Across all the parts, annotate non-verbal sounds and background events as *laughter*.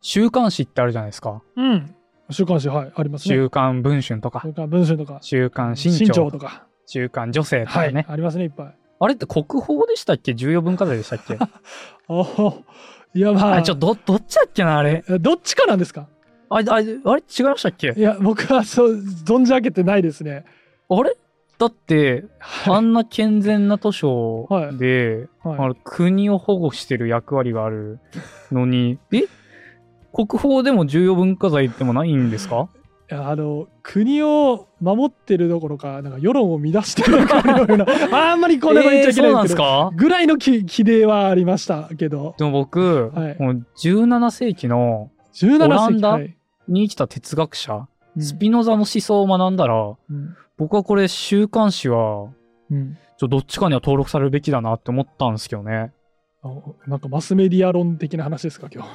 週刊誌ってあるじゃないですか。うん。週刊誌、はい、ありますね。週刊文春とか週、刊文春とか、週刊新新潮潮とか。週刊女性とはい、かね。ありますね、いっぱい。あれって国宝でしたっけ？重要文化財でしたっけ？*laughs* おお。いや、まあ、あれ、ちょ、ど、どっちだっけな、あれ？えどっちかなんですか？あれ、あれ、あれ違いましたっけ？いや、僕はそう、存じ上げてないですね。あれ？だって、はい。あんな健全な図書で、はいあの国を保護してる役割があるのに、え？国宝でも重要文化財でもないんですか？あの国を守ってるどころかなんか世論を乱してるかのような *laughs* あんまりこんなこと言っちゃいけないんですけど、ぐらいのき規定はありましたけど。でも僕、はい。もう17世紀の17オランダに生きた哲学者、うん。スピノザの思想を学んだら、うん。僕はこれ週刊誌は、うん。ちょどっちかには登録されるべきだなって思ったんですけどね。あなんかマスメディア論的な話ですか今日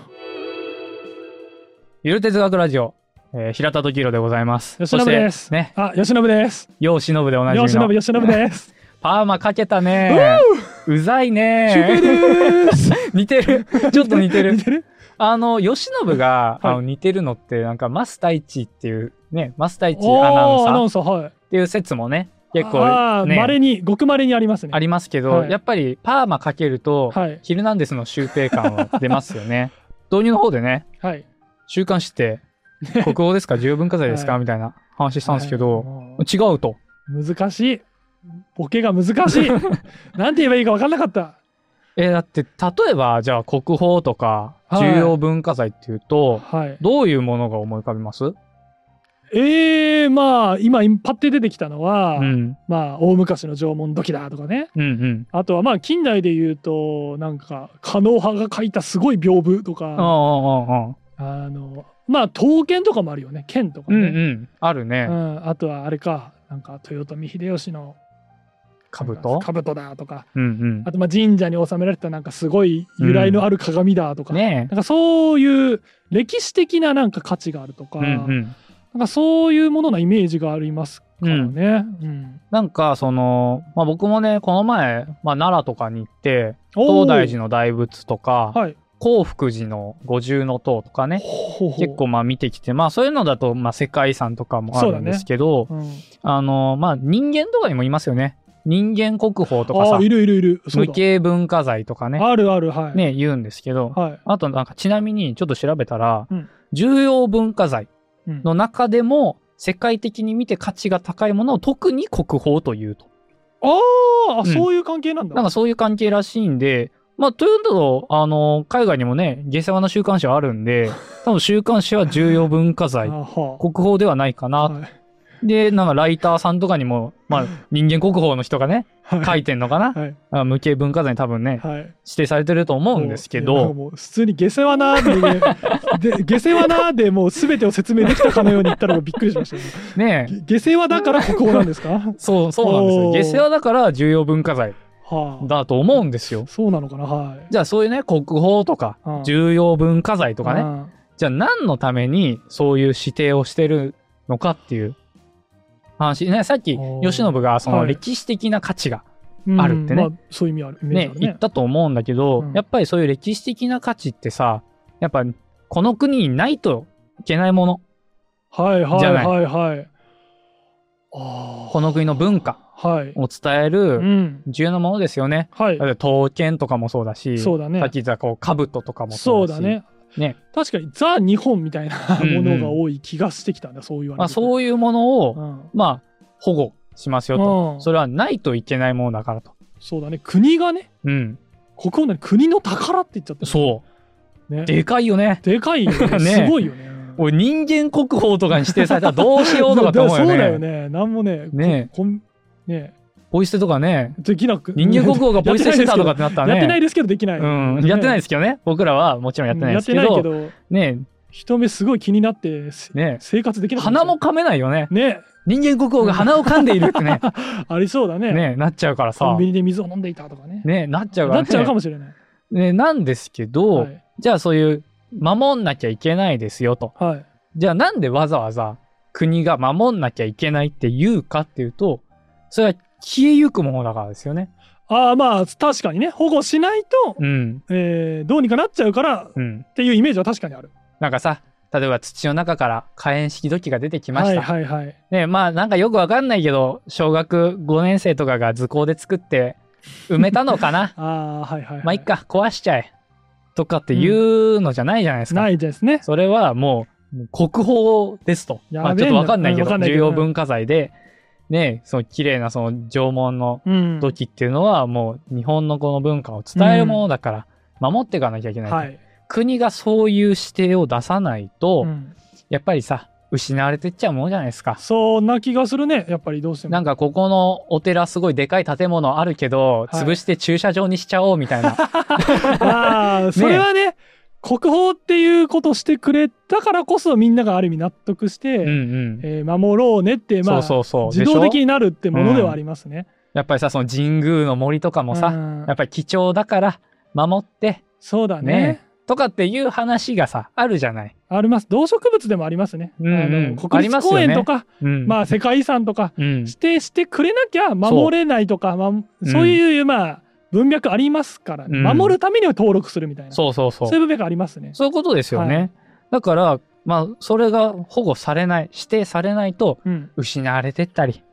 ゆる哲学ラジオ、えー平田時宏でございます。吉信です。ね、あ吉信です。世忍でおなじみの。吉信吉信です。*laughs* パーマかけたね。うざいね。*laughs* 似てる。ちょっと似てる。似。てる？あの、吉信が、はい。あの似てるのって、なんか、マスタイチっていう、ね、マスタイチおーアナウンサーっアナウンサーはい。ていう説もね、結あ構、ーね、稀にごく稀にありますね。ありますけど、はい。やっぱりパーマかけると、はい。ヒルナンデスのシュウペイ感は出ますよね。*laughs* 導入の方でね、はい週刊誌って、国宝ですか？*laughs* 重要文化財ですか、はい。みたいな話したんですけど、はい。違うと。難しい。ボケが難しい。*laughs* なんて言えばいいか分かんなかった。えーだって、例えば、じゃあ国宝とかはい。重要文化財っていうと、はい。どういうものが思い浮かびます？えー、まあ今パッて出てきたのは、うん。まあ大昔の縄文土器だとかね。うんうん。あとはまあ近代で言うとなんか狩野派が書いたすごい屏風とかあのまあ刀剣とかもあるよね剣とかうんうね、ん。あるね。うんあとはあれかなんか豊臣秀吉の兜？兜だとかうんうんあ。とまあ神社に収められたなんかすごい由来のある鏡だとか、ねなんかそういう歴史的ななんか価値があるとか、え。うんうん。なんかそういうものなイメージがありますからね。うんなんか、その、まあ僕もね、この前、まあ奈良とかに行って、東大寺の大仏とか、はい。興福寺の五重塔とかね、結構まあ見てきて、まあそういうのだと、まあ世界遺産とかもあるんですけど、うん、あの、まあ人間とかにもいますよね。人間国宝とかさい、るいるいる。無だ形文化財とかね、あるある、はい。ね、言うんですけど、はい。あとなんかちなみにちょっと調べたら、うん重要文化財うんの中でも世界的に見て価値が高いものを特に国宝というと。あーあ、うんそういう関係なんだ。なんかそういう関係らしいんで、まあ、というと、あの、海外にもね、下世話な週刊誌はあるんで、*laughs* 多分週刊誌は重要文化あ財、は国宝ではないかあな。はいで、なんかライターさんとかにも、*laughs* まあ、人間国宝の人がね、はい書いてんのかな、はい。あ無形文化財に多分ね、はい。指定されてると思うんですけど、もう普通に下世話なー *laughs* で、ね、で下世話なーでもう全てを説明できたかのように言ったのがびっくりしましたね。ねげ下世話だから国宝なんですか？そう、そうなんですよ。下世話だから重要文化財はあ。だと思うんですよ。そうなのかなはい。じゃあそういうね、国宝とかうん重要文化財とかね、ね。じゃあ何のためにそういう指定をしてるのかっていう話ね、さっきおー吉信がそのはい歴史的な価値がうんあるってねまあ、そういう意味ある。イメージあるね言ったと思うんだけど、うんやっぱりそういう歴史的な価値ってさ、やっぱこの国にないといけないもの、はいはいじゃないはいはい。ああ。この国の文化はい。を伝えうるん。重要なものですよね。はいだ。って刀剣とかもそうだし、そうだねさっき言ったこう兜とかもそそううだね。ね確かにザ・日本みたいなうんうんものが多い気がしてきたんだ、そう言われると。まあそういうものを、うん。まあ保護しますよと。うんそれはないといけないものだからと。そうだね。国がね、うん。国宝ね、国の宝って言っちゃってるそう。ね。でかいよね。でかいよね。*laughs* ねすごいよね。俺人間国宝とかに指定されたらどうしようとかと思うよね。*laughs* そうだよね。なんもね、ねこねポイ捨てとかね、できなく。人間国宝が *laughs* ポイ捨てしてたとかってなったらね。やってないですけどできない。うん。やってないいですけどね。僕らはもちろんやってないですけど。やってないけど、ね人目すごい気になって、せね生活できない。鼻も噛めないよね。ね、人間国宝が鼻を噛んでいるってね。*laughs* ありそうだね。ねなっちゃうからコさンビ。ニで水を飲んでいたとかね。ねなっちゃうからね。なっちゃうかもしれない。ねなんですけど、はい。じゃあそういう、守んなきゃいけないですよと。はい。じゃあなんでわざわざ国が守んなきゃいけないって言うかっていうと、それは消えゆくものだからですよね。ああ、まあ、確かにね、保護しないと、うん。えーどうにかなっちゃうからうん。っていうイメージは確かにある。なんかさ、例えば土の中から火炎式土器が出てきました。はいはいはい。ね、まあなんかよくわかんないけど、小学5年生とかが図工で作って埋めたのかな *laughs* ああ、はいはい、はい。まあいっか、壊しちゃえ。とかっていうのじゃないじゃないですか。ないですね。それはもう国宝ですと。まあちょっとわかんないけど重要文化財で、ね、その綺麗なその縄文のうん。土器っていうのはもう日本のこの文化を伝えるものだから、守っていかなきゃいけないと。はい。国がそういう指定を出さないと、うんやっぱりさ、失われてっちゃうものじゃないですか。そんな気がするね。やっぱりどうしても。なんかここのお寺すごいでかい建物あるけど、はい潰して駐車場にしちゃおうみたいな。*laughs* ああ、それはね、*laughs* 国宝っていうことしてくれたからこそみんながある意味納得して、うんうん。えー守ろうねって、まあ、そうそうそう。自動的になるってものではありますね。やっぱりさ、その神宮の森とかもさ、うんやっぱり貴重だから守って、そうだねねとかっていう話がさ、あるじゃない。あります。動植物でもありますね。うんうんあのあ国立公園とか、うん。まあ世界遺産とかうん。指定してくれなきゃ守れないとか、まあ、そういう、まあ文脈ありますから、ねうん守るためには登録するみたいな。そうそうそうそういう。部分がありますね。そういうことですよね。はいだから、まあ、それが保護されない、指定されないと、うん。失われてったり、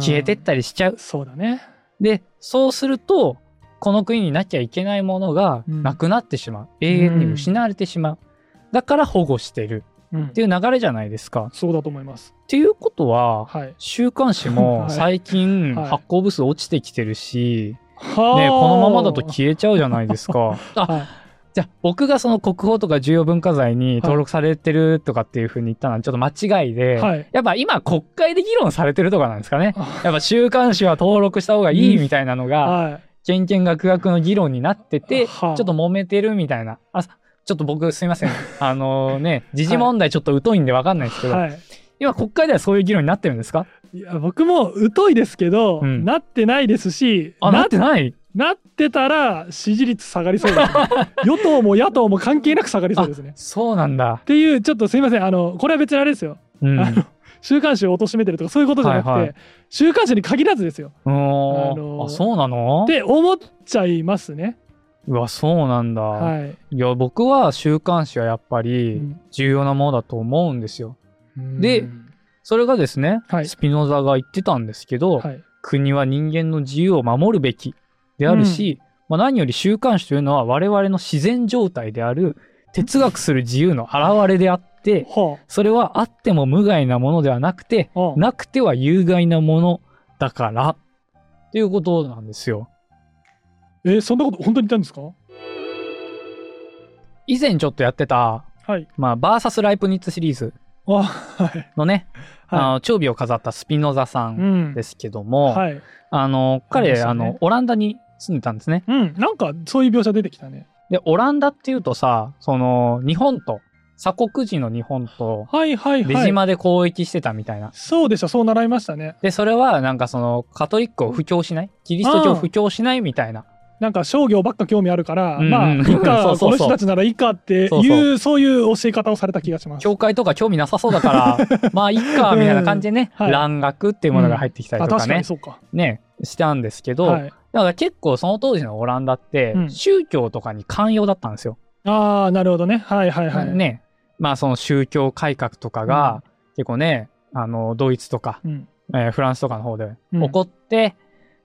消えてったりしちゃう。そうだね。で、そうすると、この国になきゃいけないものがうんなくなってしまう。永遠に失われてしまう。だから保護してるうんっていう流れじゃないですか。そうだと思います。っていうことは、はい。週刊誌も *laughs* はい最近はい発行部数落ちてきてるし、はあね、このままだと消えちゃうじゃないですか。*laughs* あ、はいじゃあ僕がその国宝とか重要文化財に登録されてるとかっていうふうに言ったのはちょっと間違いで、はい。やっぱ今国会で議論されてるとかなんですかね。あやっぱ週刊誌は登録した方がいいみたいなのが、はい。けんけんがくがくの議論になってて、ちょはあっと揉めてるみたいな。あ、ちょっと僕すいません。*laughs* あのね、時事問題ちょっと疎いんでわかんないですけど、はい。今国会ではそういう議論になってるんですか？いや僕も疎いですけど、うんなってないですしあ、なってない？なってたら支持率下がりそうです、ね、*laughs* 与党も野党も関係なく下がりそうですね。そうなんだっ。ていうちょっとすいませんあのこれは別にあれですよ、うん。あの週刊誌を貶めてるとかそういうことじゃなくて、はいはい週刊誌に限らずですようーんあのーあ、そうなの？って思っちゃいますね。うわ、そうなんだ。はいいや、僕は週刊誌はやっぱうりん重要なものだと思うんですよ。でうんそれがですね、はい。スピノザが言ってたんですけど、はい。国は人間の自由を守るべきであるし、まあ、何より週刊誌というのは我々の自然状態である哲学する自由の表れであって、はそれはあっても無害なものではなくて、あ、あ。あなくては有害なものだから、っていうことなんですよ。えそんなこと本当に言ったんですか？以前ちょっとやってた、はい。まあ、バーサスライプニッツシリーズあはい。あはの、長尾を飾ったスピノザさんんで。すけども、はい。あの、彼、ねあの、オランダに住んでたんですね。うん。なんかそういう描写出てきたね。で、オランダっていうとさ、その、日本と、鎖国時の日本と、はいはいはい。出島で交易してたみたいな。そうでした。そう習いましたね。で、それはなんかその、カトリックを布教しない？キリスト教を布教しない？みたいな。なんか商業ばっか興味あるから、うんうんまあ、*laughs* いいか、その人たちならいいかっていう、そそうういう教え方をされた気がします。教会とか興味なさそうだから、*laughs* まあ、いっか、みたいな感じでね、うんはい蘭学っていうものが入ってきたりあ、とかねうか。ね、したんですけど、はい。だから結構その当時のオランダってう、ん宗教とかに寛容だったんですよ。ああ、なるほどね。はいはいはい。ね。まあ、その宗教改革とかが、結構ね、あの、ドイツとか、うん。えーフランスとかの方でうん起こって、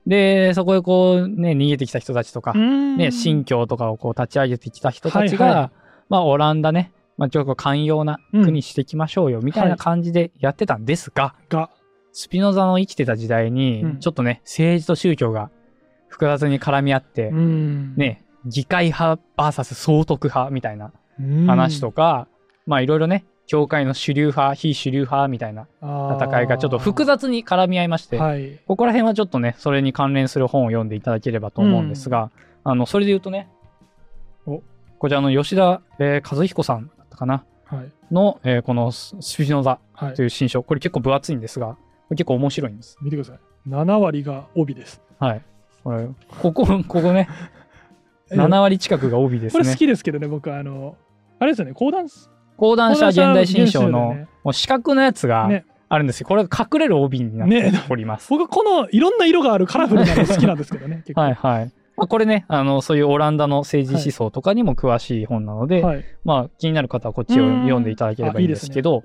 で、そこへこうね、逃げてきた人たちとか、ね、ね新教とかをこう立ち上げてきた人たちが、はいはまあ、オランダね、まあ、ちょっと寛容な国にしていきましょうよ、みたいな感じでやってたんですが、が、スピノザの生きてた時代に、うん。ちょっとね、政治と宗教が複雑に絡み合って、うん。ね、議会派 VS 総督派みたいなうん。話とか、まあいろいろね、教会の主流派、非主流派みたいな戦いがちょっと複雑に絡み合いまして、はい。ここら辺はちょっとね、それに関連する本を読んでいただければと思うんですが、あの、それで言うとね、おこちらの吉田、えー和彦さんだったかな？はい。の、えーこのススピノザはいと。いう新書、これ結構分厚いんですが、結構面白いんです。見てください。7割が帯です。はい。これ、ここ、ここね、*laughs* 7割近くが帯ですねこれ好。きですけどね、僕、あの、あれですよね、講談師講談社現代新書のもう四角のやつがねあるんですよ。これが隠れる帯になってねおります。僕、このいろんな色があるカラフルなの好きなんですけどね。はいはい。まあ、これね、あの、そういうオランダの政治思想とかにも詳しい本なので、はい。まあ、気になる方はこっちを読んでいただければいいんですけど、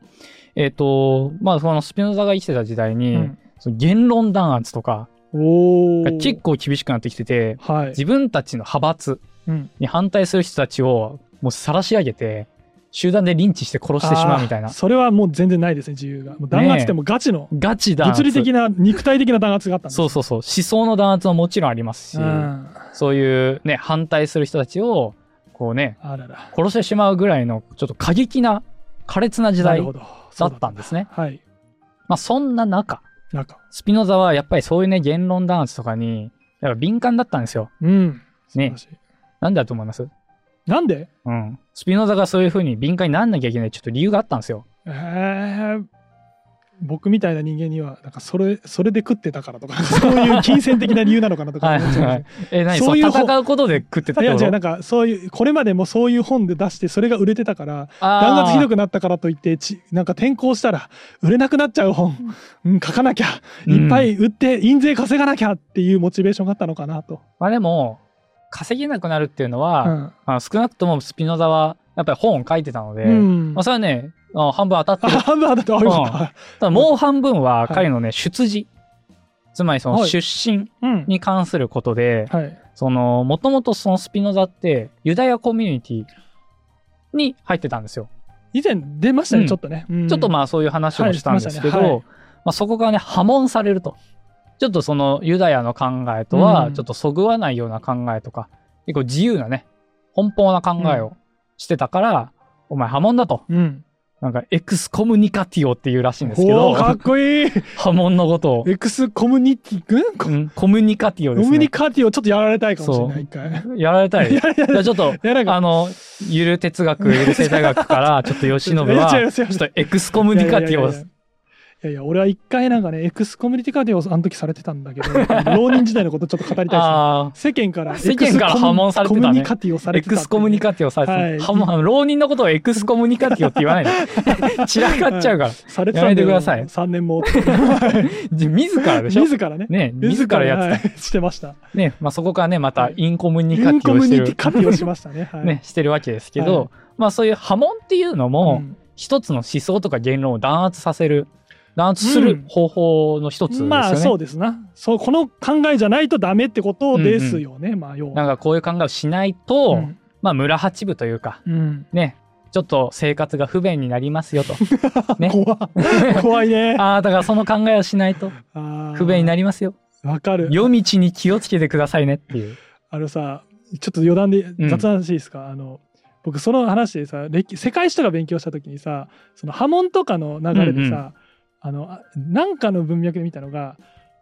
えっ、と、まあ、そのスピノザが生きてた時代に、うんその言論弾圧とか。結構厳しくなってきてて、はい。自分たちの派閥うんに反対する人たちをもう晒し上げて、集団でリンチして殺してしまうみたいな。それはもう全然ないですね、自由が。もう弾圧ってもうガチの、ガチ弾圧。物理的な、肉体的な弾圧があったんですそうそうそう。思想の弾圧ももちろんありますし、うんそういうね、反対する人たちを、こうね、あらら。殺してしまうぐらいの、ちょっと過激な、苛烈な時代だったんですね。はい。まあそんな中、なんか。スピノザはやっぱりそういうね、言論弾圧とかに、やっぱ敏感だったんですよ。うん。ね。なんでだと思います？なんで？うん。スピノザがそういう風に敏感になんなきゃいけないちょっと理由があったんですよ。えー、僕みたいな人間には、なんかそれ、それで食ってたからとか、*laughs* そういう金銭的な理由なのかなとかはい思っちゃはい。え、何？そういう戦うことで食ってたいや違うなんかそういうこれまでもそういう本で出してそれが売れてたから弾圧ひどくなったからといってちなんか転校したら売れなくなっちゃう本、うん、書かなきゃいっぱい売って印税稼がなきゃっていうモチベーションがあったのかなと。まあでも、稼げなくなるっていうのは、うん。まあ、少なくともスピノザはやっぱり本を書いてたので、うん。まあ、それはね、あ半分当たって。半分当たってあよかったただもう半分ははい。彼のね、出自。つまりそのはい。出身うん。に関することで、はい。その、もともとそのスピノザってユダヤコミュニティに入ってたんですよ。以前出ましたね、うん。ちょっとね、うん。ちょっとまあそういう話もしたんですけど、はい。しまね。はい。まあそこがね、破門されると。ちょっとそのユダヤの考えとはうん。ちょっとそぐわないような考えとか、結構自由なね、奔放な考えをしてたから、お前破門だと。うん。なんか excommunicatio っていうらしいんですけどかっこいい。*laughs* 破門のことを、エクスコムニティうん communicatio ですね。ミュニカティをちょっとやられたいかもしれない一回 *laughs* やられたい。じゃあちょっと、あの、ゆる哲学、ゆる生態学から、ちょっと吉信は、い *laughs* やちょっとエクスコムニカティオいやいや俺は一回なんかねエクスコミュニティカーディをあの時されてたんだけど浪人時代のことちょっと語りたいあですね。世間から世間から破門されてたね。コミュニカティをされてたクスコムニカティオされてた、はい。浪人のことをエクスコムニカティオって言わない。で。散らかっちゃうから。されてください。3年も。自らでしょ？自らね。ね、自らやってた。はい。してました。ね、まあそこからね、またはい。インコムニイカテンコミュニティィオしてる、カティをしましたね。はい。ね、してるわけですけど、はい。まあそういう波紋っていうのも、うん。一つの思想とか言論を弾圧させる、弾圧する方法の一つですよね。まあそうですな。そうこの考えじゃないとダメってことですよね、まあ要は。なんかこういう考えをしないと、うん。まあ村八部というか、うん。ね、ちょっと生活が不便になりますよと。*laughs* ね。怖怖いね。*laughs* ああ、だからその考えをしないと不便になりりますよ。わかる。夜道に気をつけてくださいねっていう。あのさちょっと余談でうん。雑談していいですか、あの僕その話でさ歴世界史とか勉強した時にさその波紋とかの流れでさ、あのあなんかの文脈で見たのが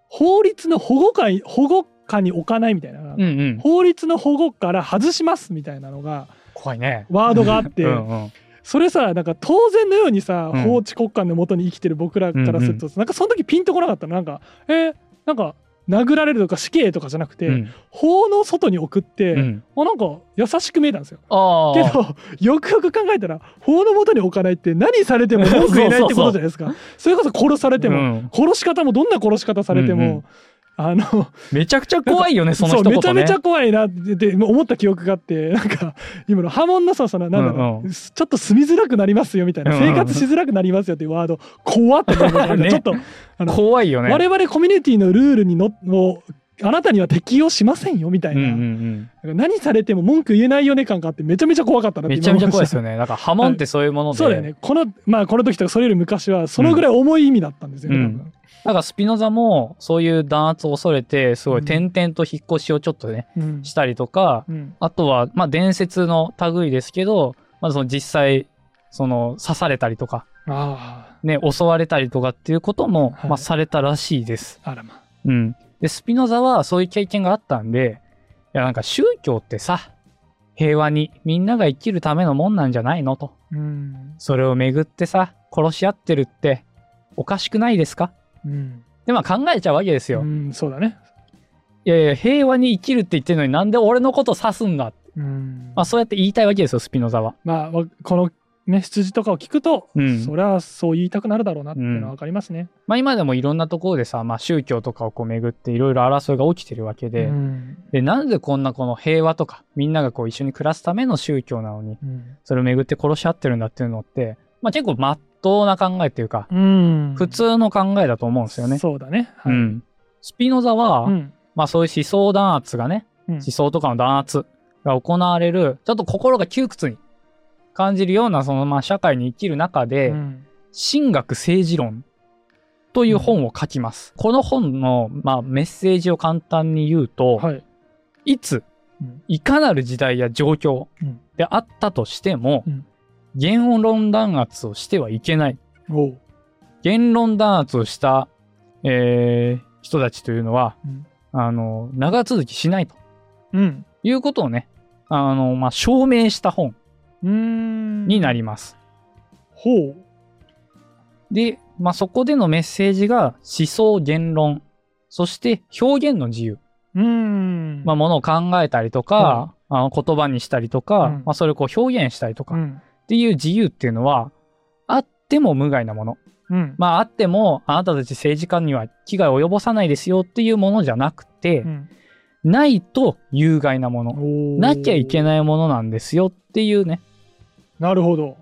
法律の保護下に保護下に置かないみたいな、うんうん。法律の保護から外しますみたいなのが怖いね。ワードがあってうんうん。それさなんか当然のようにさ、うん法治国家のもとに生きてる僕らからすると、なんかその時ピンとこなかったのなんかえーなんか殴られるとか死刑とかじゃなくて、うん法の外に送って、うん。あなんか優しく見えたんですよ。けどよくよく考えたら法のもとに置かないって何されても文句言えないってことじゃないですか。それこそ殺されても、うん殺し方もどんな殺し方されても、あのめちゃくちゃ怖いよね、その一う言ね。めちゃめちゃ怖いなってで思った記憶があってなんか今の波紋のさそのなんだろう、うんうんちょっと住みづらくなりますよみたいな、うんうん生活しづらくなりますよっていうワード怖って思いましたねちょっとあの怖いよね。我々コミュニティのルールにのをあなたには適用しませんよみたいな。うんうんうん。な何されても文句言えないよね感があってめちゃめちゃ怖かったなってめちゃめちゃ怖いですよよね。だから波紋ってそういうもので。そうだよねこのまあこの時とかそれより昔はそのぐらい重い意味だったんですよね、うん多分だからスピノザもそういう弾圧を恐れて、すごい点々と引っ越しをちょっとね、うん。したりとか、うん。あとは、まあ伝説の類ですけど、まずその実際、その刺されたりとか、あね、襲われたりとかっていうことも、はい。まあされたらしいです。ああらま。うん。で、スピノザはそういう経験があったんで、いやなんか宗教ってさ、平和にみんなが生きるためのもんなんじゃないのと。うん。それをめぐってさ、殺し合ってるっておかしくないですか？うん、で、まあ考えちゃうわけですよ。うん、そうだね。いやいや、平和に生きるって言ってるのになんで俺のこと指すんだうん。まあそうやって言いたいわけですよ、スピノザは。まあわこのね羊とかを聞くと、うん。そりゃそう言いたくなるだろうなっていうのは分かりますね。まあ今でもいろんなところでさ、まあ宗教とかをこう巡っていろいろ争いが起きてるわけで、うん。で、なんでこんなこの平和とか、みんながこう一緒に暮らすための宗教なのに、うん。それを巡って殺し合ってるんだっていうのって、まあ結構真っ当な考えっていうか、うん普通の考えだと思うんですよね。そうだね。はいうん。スピノザは、うんまあそういう思想弾圧がね、うん思想とかの弾圧が行われる、ちょっと心が窮屈に感じるような、そのまあ社会に生きる中で、うん神学政治論という本を書きます。この本の、まあ、メッセージを簡単に言うと、はい。いつ、うんいかなる時代や状況うんであったとしても、うん言論弾圧をしてはいけない。言論弾圧をした、えー人たちというのは、うんあの、長続きしないとうん。いうことをね、あの、まあ、証明した本。になります。ほう。で、まあ、そこでのメッセージが思想、言論、そして表現の自由。うーん。まあ、ものを考えたりとか、あの言葉にしたりとか、うんまあ、それをこう表現したりとかっうん。ていう自由っていうのは、あっても無害なもの。うん。まあ、あっても、あなたたち政治家には危害を及ぼさないですよっていうものじゃなくて、うんないと有害なもの。おなきゃいけい。ないものなんですよっていうね。なるほど。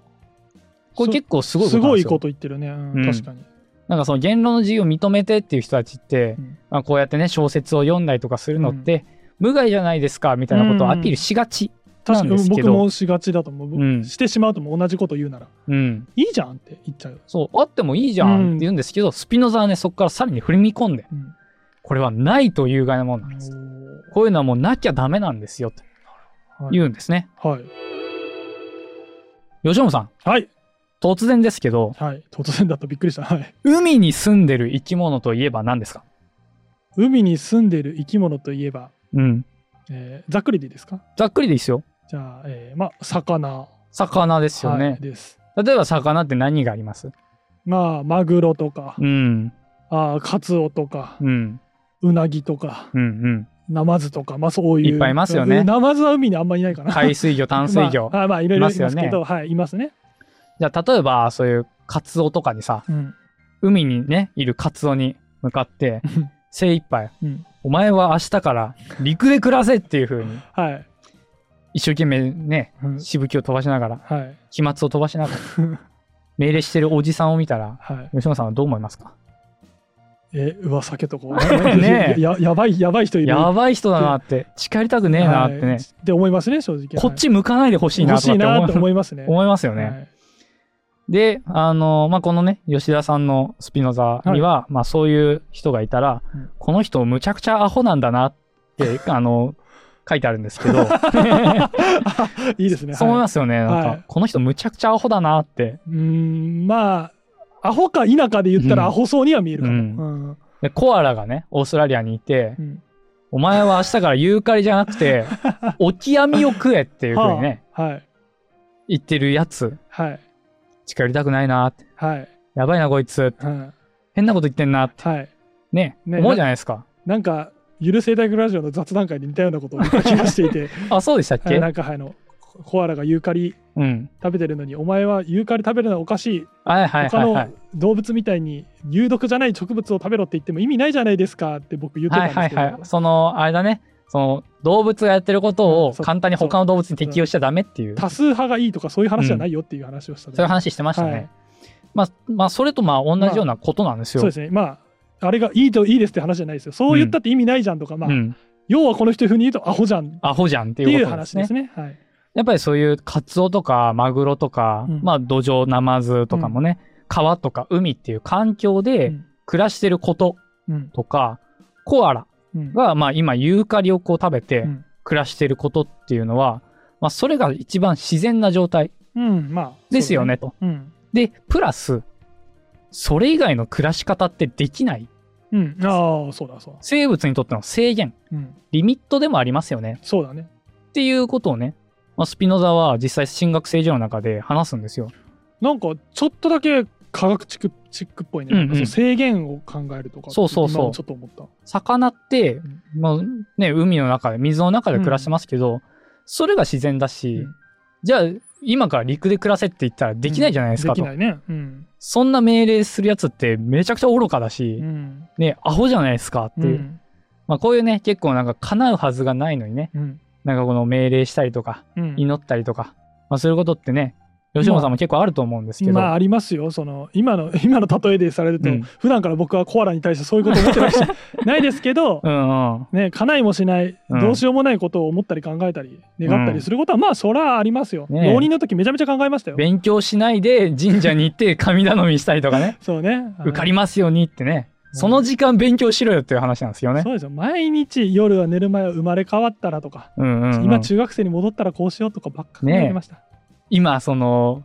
これ結構すごいことす。ごいこと言ってるね。うんうん確かに。なんかその言論の自由を認めてっていう人たちって、うんまあ、こうやってね、小説を読んだりとかするのって、無害じゃないですかみたいなことをアピールしがち。確かに僕もしがちだと思う。うんしてしまうともう同じこと言うなら、うん。いいじゃんって言っちゃう。そう、あってもいいじゃんって言うんですけど、スピノザはね、そこからさらに振り見込んで、うんこれはないと有害なものなんです。こういうのはもうなきゃダメなんですよ、とはい言うんですね。はい。吉本さん、はい。突然ですけど、はい。突然だとびっくりした。はい。海に住んでる生き物といえば何ですか？海に住んでいる生き物といえば、うん。えーざっくりでいいですか？ざっくりでいいですよ。じゃあ、えーまあ、魚。魚ですよね。はい、です。例えば魚って何があります？まあ、マグロとか、うん。あーカツオとか、うん。ウナギとか、うん。うん。ナマズとか、まあそういう。いっぱいいますよねうんナマズは海にあんまりいないかな。海水魚、*laughs* 淡水魚。まあ、あまあいろいろいいますけど、はい、いますね。じゃあ、例えば、そういうカツオとかにさ、うん。海にね、いるカツオに向かって、精一杯、うん。お前は明日から陸で暮らせっていう風に、*laughs* はい。一生懸命ね、うんしぶきを飛ばしながら、はい。飛沫を飛ばしながら、*laughs* 命令してるおじさんを見たら、はい。吉野さんはどう思いますか？え、うわ、酒とこねえややばい、やばい人いる。やばい人だなって、近寄りたくねえなってねはい、って思いますね、正直。こっち向かないでほしいなとかって思いいますね。思いますよね。はいで、あの、まあ、このね、吉田さんのスピノザには、まあ、そういう人がいたら、うんこの人むちゃくちゃアホなんだなって、あの、書いてあるんですけど、*laughs* いいですね。。そう思いますすよね。なんか、はいこの人むちゃくちゃアホだなって。うーん、まあ、アホか否かで言ったらうんアホそうには見えるかも。うんうんで、コアラがね、オーストラリアにいて、うんお前は明日からユーカリじゃなくて、オキアミを食えっていう風にね、はい。言ってるやつ、はい。近寄りたくないなって。はい。やばいなこいつ。はい。変なこと言ってんなって。はい。ね、ね思うじゃないですか。なんか、ゆる生態ラジオの雑談会で似たようなことを言った気がしていて、*laughs* あ、そうでしたっはいけなんかあの、コアラがユーカリうん。食べてるのに、お前はユーカリ食べるのはおかしい。はいはい他のはいはい。動物みたいに有毒じゃない植物を食べろって言っても意味ないじゃないですかって僕言ってたはいんですけど、はいはい。その、あれだね。その、動物がやってることを簡単に他の動物に適用しちゃダメっていう、多数派がいいとかそういう話じゃないよっていう話をした、そういう話してましたね。はいまあ、まあ、それとまあ同じようなことなんですよ。そうですねまああれがいいといいですって話じゃないですよ。そう言ったって意味ないじゃんとか、まあ、うん。要はこの人風に言うとアホじゃん。っアホじゃんってていう。話ですね。はい。やっぱりそういうカツオとかマグロとか、うん。まあ土壌、ナマズとかもね、川とか海っていう環境うでん。暮らしてることうん。とか、コアラうん。がまあ今ユーカリをこう食べてうん。暮らしてることっていうのは、まあそれが一番自然な状態うん。まあですよね。と。で、プラス、それ以外の暮らし方ってできない。うん、うん、ああそうだそうだ、生物にとっての制限、うん、リミットでもありますよね。そうだね。っていうことをね、まあ、スピノザは実際神学政治の中で話すんですよ。なんかちょっとだけ科学チックチックっぽいね、うんうん。制限を考えるとかそうそうそう。今ちょっと思った。魚ってん、まあね、海の中で、水の中で暮らしてますけど、それが自然だし、うん。じゃあ、今から陸で暮らせって言ったらできないじゃないですかと。できないね。うん。そんな命令するやつってめちゃくちゃ愚かだし、うん。ね、アホじゃないですかっていう。うん。まあこういうね、結構なんか叶うはずがないのにね、うん。なんかこの命令したりとか、うん祈ったりとか、まあそういうことってね、吉本さんも結構あると思うんですけど、まあありますよ。その今の *laughs* 今の例えでされると、うん。普段から僕はコアラに対してそういうこと思ってないし。*laughs* ないですけど、うんうん。ね叶いもしないうん。どうしようもないことを思ったり考えたり願ったりすることは、まあそりゃありますよ、浪人の時めちゃめちゃ考えましたよ。勉強しないで神社に行って神頼みしたりとかね、*laughs* そうね。受かりますようにってね、うん。その時間勉強しろよっていう話なんですよね。そうですよ。毎日夜は寝る前は生まれ変わったらとか、うんうんうん。今中学生に戻ったらこうしようとかばっか考えてました、今、その、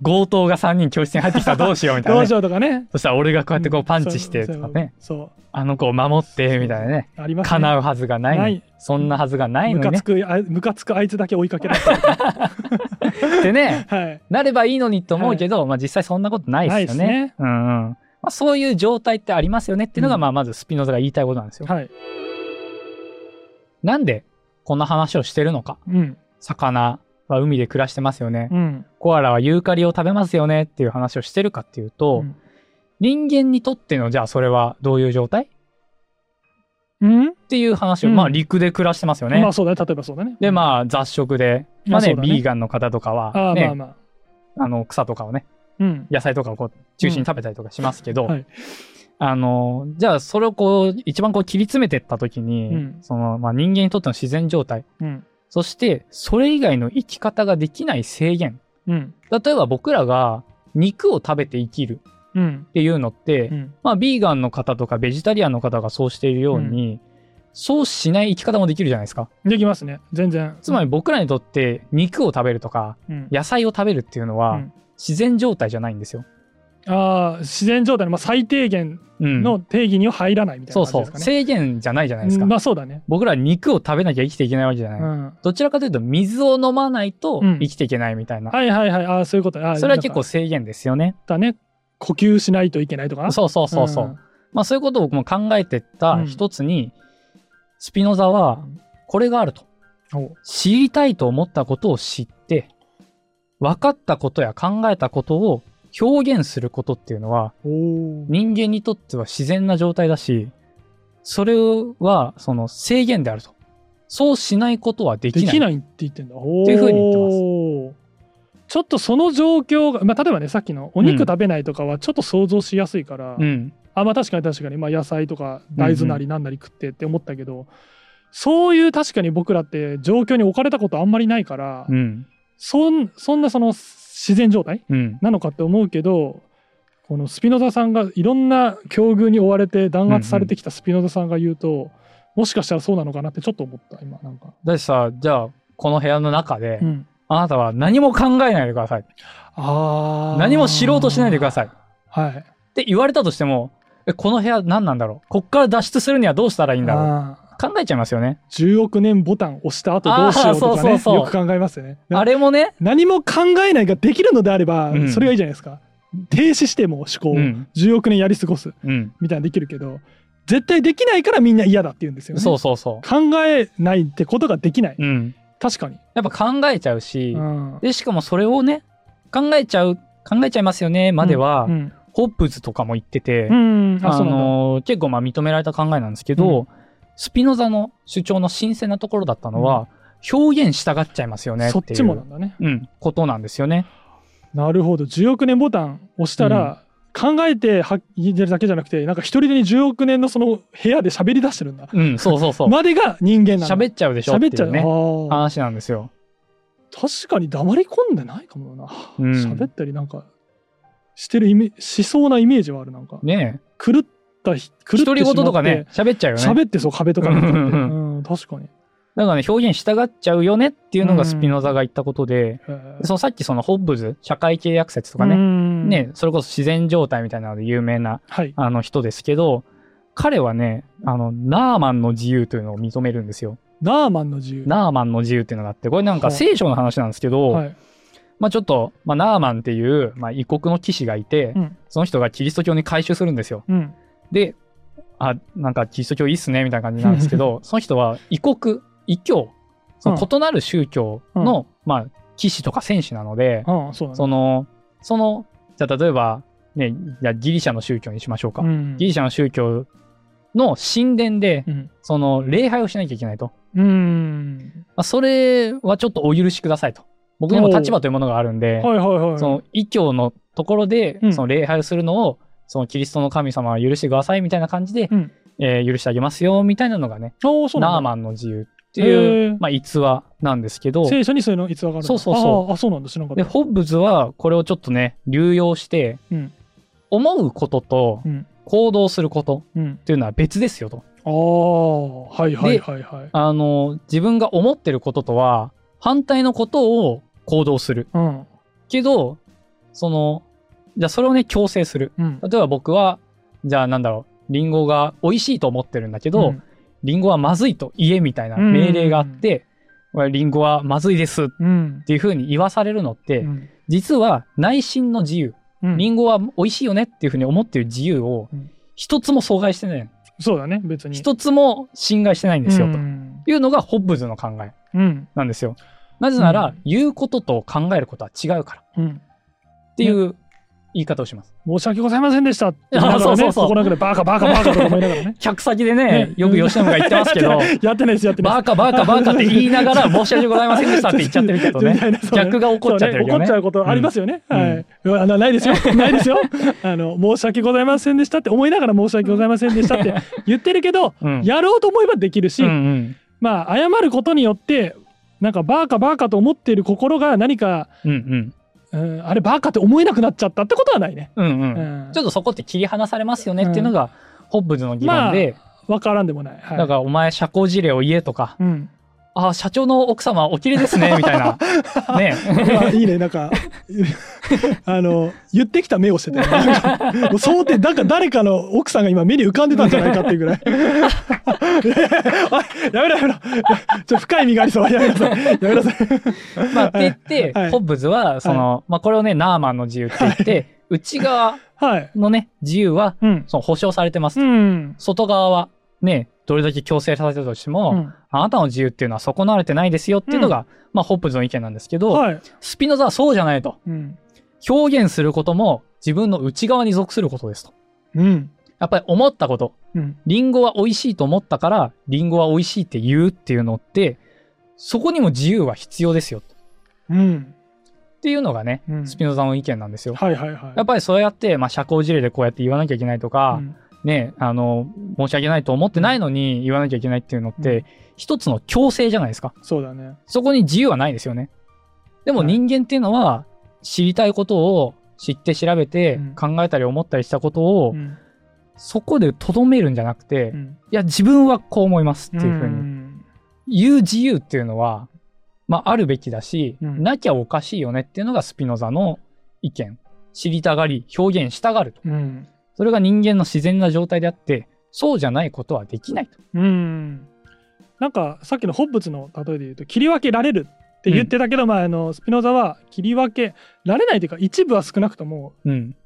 強盗が3人教室に入ってきたらどうしようみたいな、ね。*laughs* どうし。ようとかね。そしたら俺がこうやってこうパンチしてとかね、そう。あの子を守ってみたいなね、ありますね叶うはずがない。ない。そんなはずがないのにね。ムカつ。くあいつだけ追いかけられてる。*laughs* ってね、はい。なればいいのにと思うけど、まあ実際そんなことないですよね。ね。うんうん。まあそういう状態ってありますよねっていうのが、うんまあまずスピノザが言いたいことなんですよ。はい。なんでこんな話をしてるのか。うん。魚は海で暮らしてますよね。うん。コアラはユーカリを食べますよねっていう話をしてるかっていうと、うん。人間にとってのじゃあそれはどういう状態？うん？っていう話を、うん。まあ陸で暮らしてますよね。まあそうだね。例えばそうだね。でまあ雑食で、まあねね。ビーガンの方とかは、ああねまあまあ。あの草とかをねうん。野菜とかをこう中心に食べたりとかしますけど、はい。あのじゃあそれをこう一番こう切り詰めていった時に、うん。そのまあ、人間にとっての自然状態うんそしてそれ以外の生き方ができない制限。うん。例えば僕らが肉を食べて生きる。うん。っていうのって、うん。まあビーガンの方とかベジタリアンの方がそうしているように、そうしない生き方もできるじゃないですか。できますね。全然。つまり僕らにとって肉を食べるとかうん。野菜を食べるっていうのはうん。自然状態じゃないんですよ。ああ自然状態のまあ最低限うん、の定義には入らないみたいそうそうな感じですかね。制限じゃないじゃないですか。うん。まあそうだね。僕らは肉を食べなきゃ生きていけないわけじゃない。うん。どちらかというと水を飲まないとうん。生きていけないみたいな。はいはいはい。ああそういうこと。ああそれは結構制限ですよね。だね。呼吸しないといけないとか？そうそうそうそう。ん。まあそういうことを僕も考えてった一つに、スピノザはこれがあると。お知りたいと思ったことを知って、分かったことや考えたことを表現することっていうのは、人間にとっては自然な状態だし、それはその制限であると。そうしないことはできない。できないって言ってんだ。っていうふうに言ってますちょっとその状況が、まあ、例えばねさっきのお肉食べないとかはちょっと想像しやすいから、うん。あまあ確かに確かに、まあ、野菜とか大豆なりなんなり食ってって思ったけど、そういう確かに僕らって状況に置かれたことあんまりないから、うん。そんそんなその自然状態？うん。なのかって思うけどこのスピノザさんがいろんな境遇に追われて弾圧されてきたスピノザさんが言うと、もしかしたらそうなのかなってちょっと思った今なんか。だってさ、じゃあ、この部屋の中で、うん、あなたは何も考えないでください。あー何も知ろうとしないでください。っはい。て言われたとしても、え、この部屋何なんだろう？こっから脱出するにはどうしたらいいんだろう？考えちゃいますよね。10億年ボタン押した後どうしようとかねよく考えますよね。あれもね、何も考えないができるのであれば、うんそれがいいじゃないですか。停止しても思考をうん。10億年やり過ごすうん。みたいなのできるけど絶対できないからみんな嫌だって言うんですよね。そうそうそ考えないってことができない。う。うん。確かに。やっぱ考えちゃうし、うんで、しかもそれをね、考えちゃう、考えちゃいますよね、までは、うんホップズとかも言ってて、うんあのー結構まあ認められた考えなんですけど、うんスピノザの主張の新鮮なところだったのは、表現したがっちゃいますよねっていう。そっちもなんだね。うん、ことなんですよね。なるほど10億年ボタン押したら、考えては言ってるだけじゃなくてなんか一人でに10億年のその部屋で喋り出してるんだ。うん、そうそうそう。までが人間なんだ。喋っちゃうでしょ喋っちゃうね、話なんですよ。確かに黙り込んでないかもな。うん喋ったりなんかしてるイメしそうなイメージはあるなんかね狂ったひ狂って独り言とかね、喋っちゃうよね。喋ってそう壁とかに *laughs* うん確かに。だからね、表現したがっちゃうよねっていうのがスピノザが言ったことで、へそのさっきそのホッブズ、社会契約説とかね、ん。ね、それこそ自然状態みたいなので有名なはい。あの人ですけど、彼はね、あの、ナーマンの自由というのを認めるんですよ。ナーマンの自由？ナーマンの自由っていうのがあって、これなんかはあ聖書の話なんですけど、はい。まあちょっと、まあナーマンっていう、まあ異国の騎士がいて、うん。その人がキリスト教に改宗するんですよ。うんで、あ、なんかキリスト教いいっすね、みたいな感じなんですけど、*laughs* その人は異国、異教、その異なる宗教の、まあ、騎士とか戦士なので、うなんだその、その、じゃあ例えば、ね、じゃあギリシャの宗教にしましょうか。うん。ギリシャの宗教の神殿で、うん。その礼拝をしなきゃいけないと。うん。まあ、それはちょっとお許しくださいと。僕にも立場というものがあるんで、はいはいはい。その異教のところでう、ん。その礼拝をするのを、そのキリストの神様は許してくださいみたいな感じで、うん。えー許してあげますよみたいなのがね、ナーマンの自由っていう、まあ、逸話なんですけど、聖書にそういうの逸話があるそうそうそう。あそうなんだ知らなかで、ホッブズはこれをちょっとね、流用して、うん。思うこととうん。行動することうん。っていうのは別ですよと。ああはいはいはい。はいあの、自分が思ってることとは反対のことを行動する。うん。けど、その、じゃあそれをね、強制する。うん。例えば僕は、じゃあなんだろう、リンゴが美味しいと思ってるんだけど、うん。リンゴはまずいと言えみたいな命令があって、リンゴはまずいですっうん。ていう風に言わされるのって、うん。実は内心の自由、うん。リンゴは美味しいよねっていう風に思ってる自由をうん。一つも阻害してない。そうだね別に。一つも侵害してないんですよ、うとん。いうのがホッブズの考えうん。なんですよ。なぜなら、うん。言うことと考えることは違うから。うん。っていう言い方をします。申し訳ございませんでした。って言いながらそうそうそうね心の中でバカバカバカとか思いながらね。客先でねね、よく吉野が言ってますけど、*laughs* やってないですやってないバカバカバカって言いながら申し訳ございませんでしたって言っちゃってるけどね。*laughs* 逆が起こっちゃってるけどね。怒っちゃうことありますよね。うん。はい。ないですよ。ないですよ。*laughs* あの申し訳ございませんでしたって思いながら申し訳ございませんでしたって言ってるけど、うん。やろうと思えばできるし、まあ謝ることによってなんかバーカバーカと思っている心が何か、うんうんうん、あれバーカって思えなくなっちゃったってことはないね。うんううんん。ちょっとそこって切り離されますよねっていうのが、ホッブズの議論で、わからんでもない。はい。だからお前社交辞令を言えとか、うん。あ社長の奥様お綺麗ですね *laughs* みたいな。ね。ま *laughs* あいいねなんか。*laughs* あの言ってきた目をしてたよねなんかもう想定なんか誰かの奥さんが今目に浮かんでたんじゃないかっていうぐらい。やめろやめろ。ちょっと深い意味がありそう。やめなさい。やめなさい。まあって言って、はい。ホッブズは、その、まあこれをね、ナーマンの自由って言って、内側はいのね、自由は、うん。その保障されてます。うん。外側は、ね、どれだけ強制されてたとしても、うん。あなたの自由っていうのは損なわれてないですよっていうのが、まあホッブズの意見なんですけど、はい。スピノザはそうじゃないと。うん。表現することも自分の内側に属することですと。うん。やっぱり思ったこと、うん。リンゴは美味しいと思ったから、リンゴは美味しいって言うっていうのって、そこにも自由は必要ですよ。うん。っていうのがね、うん。スピノザの意見なんですよ。はいはいはい。やっぱりそうやって、まあ、社交辞令でこうやって言わなきゃいけないとか、うんね、あの、申し訳ないと思ってないのに言わなきゃいけないっていうのって、うん。一つの強制じゃないですか。そうだね。そこに自由はないですよね。でもはい。人間っていうのは、知りたいことを知って調べてうん。考えたり思ったりしたことを、うん。そこで留めるんじゃなくて、いうん。や、自分はこう思いますっていうふうに。ん。言う自由っていうのは、まあ、あるべきだし、うん。なきゃおかしいよねっていうのがスピノザの意見。知りたがり、表現したがると。うんそれが人間の自然な状態であって、そうじゃないことはできないと。うんなんかさっきのホッブツの例えで言うと切り分けられるって言ってたけど、まあ、あのスピノザは切り分けられないというか一部は少なくともうん。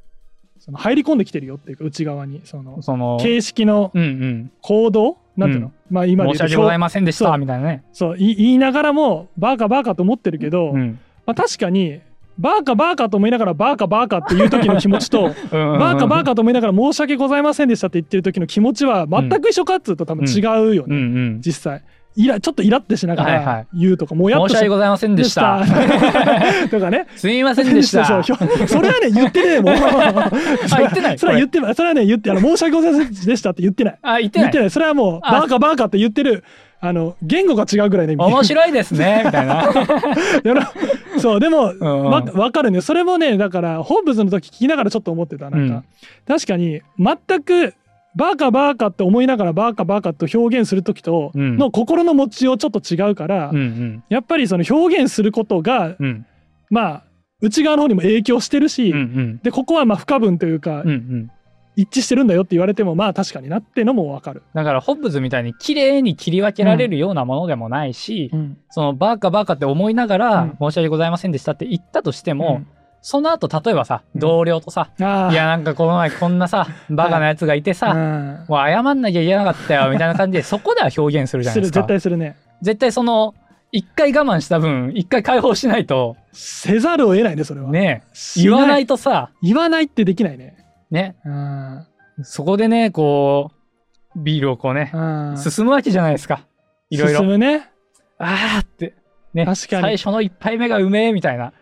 その入り込んできてるよっていうか内側にそのその、形式のうんうん。行動？なんていうの、うんまあ今で申し訳ございませんでした、みたいなね。そうい言いながらもバーカバーカと思ってるけど、うん。まあ、確かにバーカバーカと思いながらバーカバーカっていう時の気持ちと *laughs* バーカバーカと思いながら申し訳ございませんでしたって言ってる時の気持ちは全く一緒かっつうと多分違うよね、うんうん。実際イラちょっとイラってしながはいはらい。言うとか、もやっとし申し訳ございませんでした。とかね。*laughs* すみませんでした。それはね言ってねえもん。*laughs* あ言ってない。それは言ってないそれはね言ってあの申し訳ございませんでしたって言ってない。あ、言ってない。言って。ないそれはもうあ。バーカバーカって言ってるあの言語が違うぐらいの意味面白いですね、*laughs* みたいな。そうでもんうん。わわかるねそれもねだからホームズの時聞きながらちょっと思ってたなんか、うん。確かに全くバーカバーカって思いながらバーカバーカと表現する時とうんの心の持ちようちょっと違うから、うんうん。やっぱりその表現することがうん。まあ内側の方にも影響してるし、うんうん。でここはまあ不可分というか、うんうん。一致してるんだよって言われてもまあ確かになってのもわかる。だから、ホッブズみたいに綺麗に切り分けられるようなものでもないし、うんそのバーカバーカって思いながら、うん申し訳ございませんでしたって言ったとしても、その後、例えばさ、うん同僚とさ、ああいや、なんかこの前こんなさ、*laughs* バカなやつがいてさ、うんもう謝んなきゃいけなかったよ、みたいな感じで、そこでは表現するじゃないですか。する絶対するね。絶対その、一回我慢した分、一回解放しないと、せざるを得ないねそれはね、し言わないとさ、言わないってできないねね、うんそこでね、こう、ビールをこうね、うん進むわけじゃないですか。いろいろ進。むねあーって。ね、確かに最初の一杯目がうめえみたいな。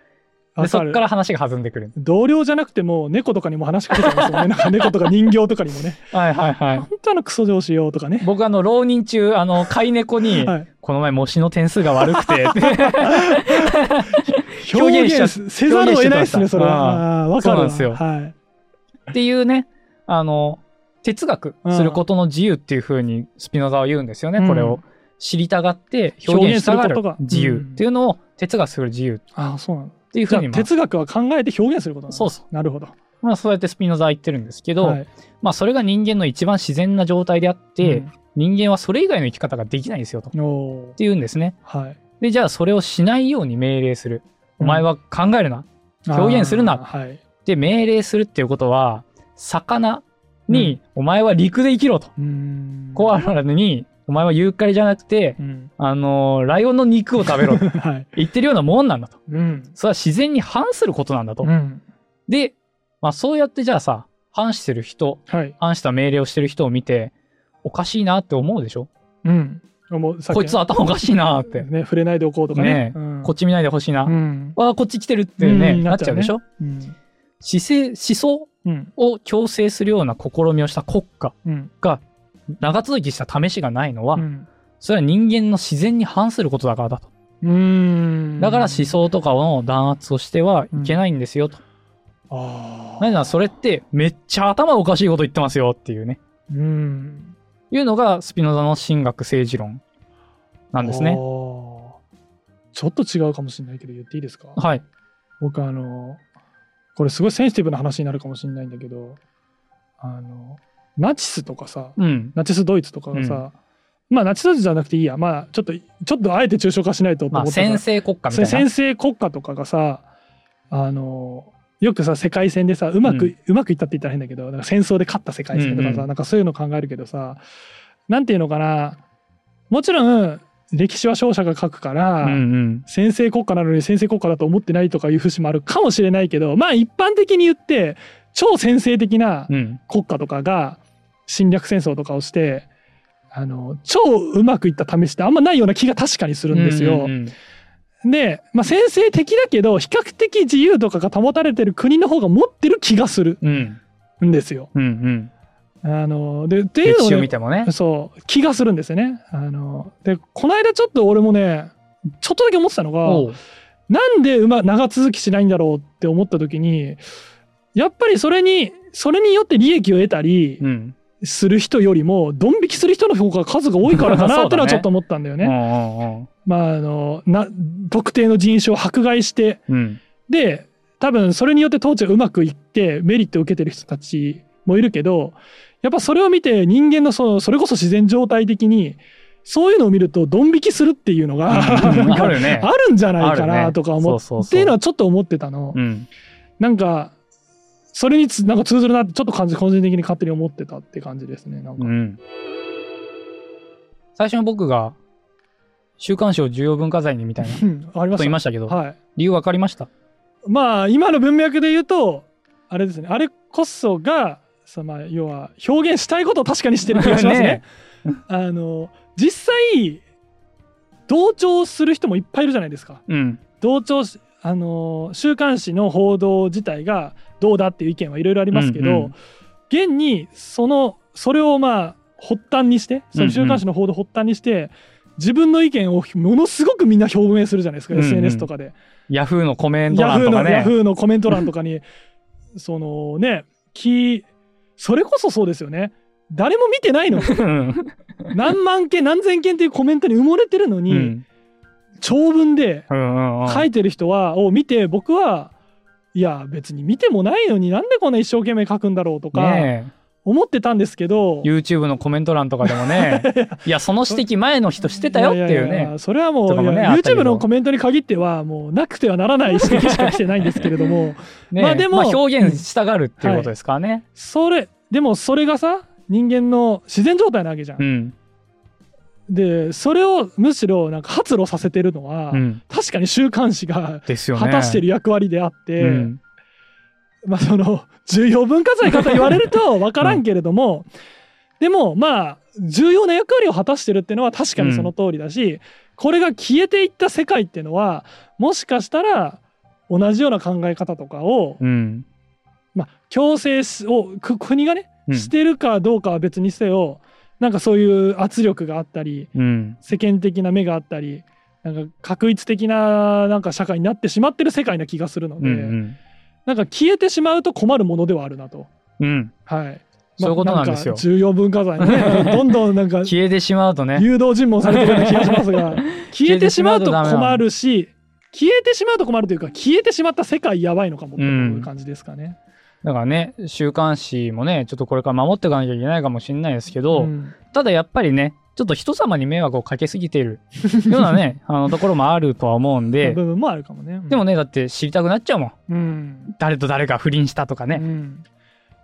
で、そっから話が弾んでくる。同僚じゃなくても猫とかにも話しかけちゃいますもんね。*laughs* なんか猫とか人形とかにもね。はいはいはい。本当あのクソ上司よとかね。僕あの、浪人中、あの、飼い猫に、はい。この前模試の点数が悪くて、表 *laughs* 表現現しちゃせざるを得ないですねそれあはわかるんですよ。はい。っていうね、あの、哲学することの自由っていうふうにスピノザは言うんですよね。うん。これを知りたがって表現したがる自由。うん。っていうのを哲学する自由。っああそうなのていうふうに、まあ、哲学は考えて表現することなのそうそう。なるほど。まあそうやってスピノザは言ってるんですけど、はい。まあそれが人間の一番自然な状態であって、人間はそれ以外の生き方ができないんですよと。っていうんですね。はい。で、じゃあそれをしないように命令する。お前は考えるな。表現するな。はい。で、命令するっていうことは、魚に、お前は陸で生きろと。うーん。コアラに、お前はユーカリじゃなくて、うん。あのーライオンの肉を食べろと *laughs* はい。言ってるようなもんなんだと。うん。それは自然に反することなんだと。うん。で、まあそうやってじゃあさ、反してる人、はい。反した命令をしてる人を見て、おかしいなって思うでしょ？うん。こいつ頭おかしいなって。ね触れないでおこうとかね。ねうん。こっち見ないでほしいな。うん。わあ、こっち来てるってね、うん。なっちゃうでしょ？うん。姿勢、思想うん。を強制するような試みをした国家うん。が長続きした試しがないのは、うんそれは人間の自然に反することだからだと。うーんだから思想とかの弾圧をしてはいけないんですよと。ああなぜならそれってめっちゃ頭おかしいこと言ってますよっていうね。うんいうのがスピノザの神学政治論なんですあね。ーちょっと違うかもしれないけど言っていいですか？はい。僕あのこれすごいセンシティブな話になるかもしれないんだけどあのナチスとかさうん。ナチスドイツとかがさ、まあナチスドイツじゃなくていいやまあちょっとちょっとあえて抽象化しないととまあ思ったから先制国家みたいな。先制国家とかがさあのよくさ世界戦でさうまく、ううんまくいったって言ったら変だけどなんか戦争で勝った世界戦とかさ、うんうんなんかそういうの考えるけどさなんていうのかなもちろん歴史は勝者が書くから、うんうん。先制国家なのに先制国家だと思ってないとかいう節もあるかもしれないけどまあ一般的に言って超先制的なうん。国家とかが侵略戦争とかをしてあの超うまくいった試しってあんまないような気が確かにするんですよ。うんうんで、まあ、先制的だけど比較的自由とかが保たれてる国の方が持ってる気がするうん。うんんですよ。うんうん。あのでっていうのをね見てもね。そう気がするんですよね。あのでこの間ちょっと俺もねちょっとだけ思ってたのがなんでうま長続きしないんだろうって思った時にやっぱりそれにそれによって利益を得たりうん。する人よりもドン引きする人の方が数が多いからかなってのは *laughs* ちょっと思ったんだよね。まああのな特定の人種を迫害してうん。で多分それによって統治がうまくいってメリットを受けてる人たちもいるけどやっぱそれを見て人間のそのそれこそ自然状態的にそういうのを見るとドン引きするっていうのが *laughs* あるんじゃないかなねとか思っそうそうそうっていうのはちょっと思ってたの。うん。なんかそれにつなんか通ずるなってちょっと感じ個人的に勝手に思ってたって感じですね。なんかうん。最初に僕が、週刊誌を重要文化財にみたいなこうんありましと言いましたけど、た。はい。理由分かりました？まあ今の文脈で言うとあれですねあれこそがそのまあ要は表現したいことを確かにしてる気がしますね。*laughs* *laughs* あの実際同調する人もいっぱいいるじゃないですか。うん。同調しあの週刊誌の報道自体がどうだっていう意見はいろいろありますけど、うんうん。現にそのそれをまあ発端にしてその週刊誌の報道を発端にして、自分の意見をものすごくみんな表明するじゃないですか、うんうん。SNS とかで。ヤフーのコメント欄とかね。ヤフーのコメント欄とかに *laughs* そのねきそれこそそうですよね。誰も見てないのうん。何万件何千件っていうコメントに埋もれてるのに、うん。長文でうんうんうん。書いてる人はを見て僕はいや別に見てもないのになんでこんな一生懸命書くんだろうとかね思ってたんですけど、え YouTube のコメント欄とかでもね、*laughs* いや、その指摘前の人してたよっていうね。やそれはもう、もね YouTube のコメントに限ってはもうなくてはならない指摘しか来てないんですけれども *laughs* ねまあでも表現したがるっていうことですからね。それでもそれがさ人間の自然状態なわけじゃんう。ん。でそれをむしろなんか発露させてるのは、うん。確かに週刊誌が。果たしてる役割であって、うん。まあその重要文化財かと言われると *laughs* 分からんけれども、でもまあ重要な役割を果たしてるっていうのは確かにその通りだし、これが消えていった世界っていうのはもしかしたら同じような考え方とかを、うん。まあ、強制しをく国がねうんしてるかどうかは別にせよなんかそういう圧力があったりうん。世間的な目があったりなんか確一的ななんか社会になってしまってる世界な気がするのうで、ん。なんか消えてしまうと困るものではあるなと。うん。はい。そういうことなんですよか重要文化財ね。*laughs* どんどんなんか消えてしまうとね。誘導尋問されてるような気がしますが、*laughs* 消えてしまうと困るし、消えてしまうと困るというか、消えてしまった世界やばいのかもっていう感じですかね。だからね、週刊誌もね、ちょっとこれから守っていかなきゃいけないかもしれないですけど、うんただやっぱりね、ちょっと人様に迷惑をかけすぎている *laughs* ようなね、あのところもあるとは思うんで、部分もあるかもね。でもね、だって知りたくなっちゃうもん。うん。誰と誰が不倫したとかね。うん。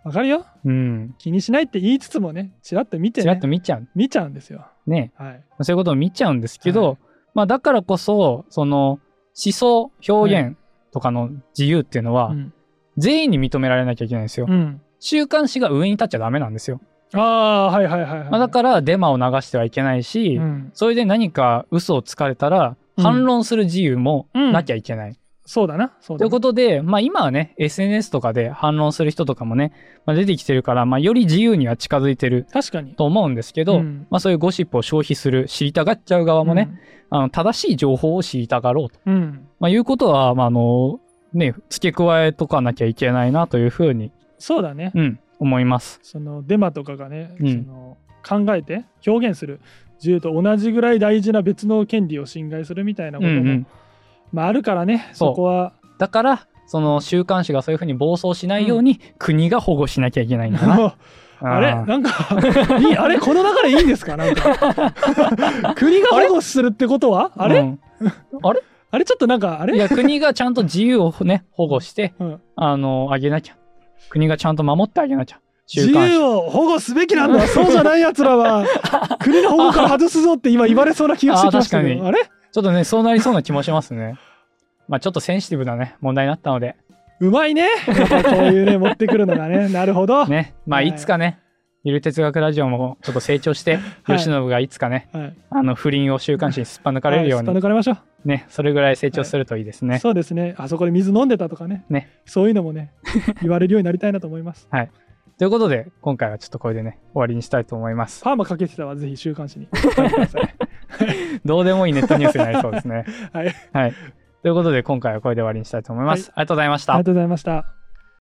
わかるよ。うん。気にしないって言いつつもね、ちらっと見て、ちらっね、と見ちゃう。見ちゃうんですよ。ね。はい。そういうことを見ちゃうんですけど、はいまあだからこそ、その思想、表現とかの自由っていうのは、うん。全員に認められなきゃいけないんですよ。うん週刊誌が上に立っちゃダメなんですよ。ああ、はいはいはいはい。まあ、だからデマを流してはいけないし、うんそれで何か嘘をつかれたら、うん反論する自由もなきゃいけない。そうだな。そうという。ことで、まあ今はね、SNS とかで反論する人とかもね、まあ、出てきてるから、まあより自由には近づいてる確かに。と思うんですけど、うんまあそういうゴシップを消費する、知りたがっちゃう側もね、あの正しい情報を知りたがろうと。うん。うん。まあいうことは、まああの、ね、付け加えとかなきゃいけないなというふうに、そうだね。うん、思います。そのデマとかがね、うん。その考えて表現する。自由と同じぐらい大事な別の権利を侵害するみたいなことも、うんうん。まあ、あるからねそこは。だから、その週刊誌がそういうふうに暴走しないように、国が保護しなきゃいけないんだな。*laughs* あれー。なんかいい *laughs* あれ？この流れいいんですか？なんか。*laughs* 国が保護するってことは？あれ、うんあれちょっとなんかあれ？いや、国がちゃんと自由をね、*laughs* 保護して、うん。あの、あげなきゃ。国がちゃんと守ってあげなきゃ。自。由を保護すべきなんだ。そうじゃないやつらは。*laughs* 国の保護から外すぞって今言われそうな気がしてきましたけあー確かに。どあれ？ちょっとね、そうなりそうな気もしますね。まあちょっとセンシティブなね、問題になったので、うまいね。*laughs* こういうね持ってくるのがね。なるほど、ね、まあはい。いつかね、ゆる哲学ラジオもちょっと成長して、はい。吉信がいつかね、はい、あの、不倫を週刊誌にすっぱ抜かれるようはいすっぱに、抜かれましょう。ね、それぐらい成長するといいですね。そうですね。あそこで水飲んでたとかね。ね。そういうのもね *laughs* 言われるようになりたいなと思います。ということで、今回はちょっとこれでね、終わりにしたいと思います。パーマかけてたはぜひ週刊誌に。書い。てください。どうでもいいネットニュースになりそうですね。*laughs* はい。はい。ということで、今回はこれで終わりにしたいと思います。ありがとうございました。ありが。とうございました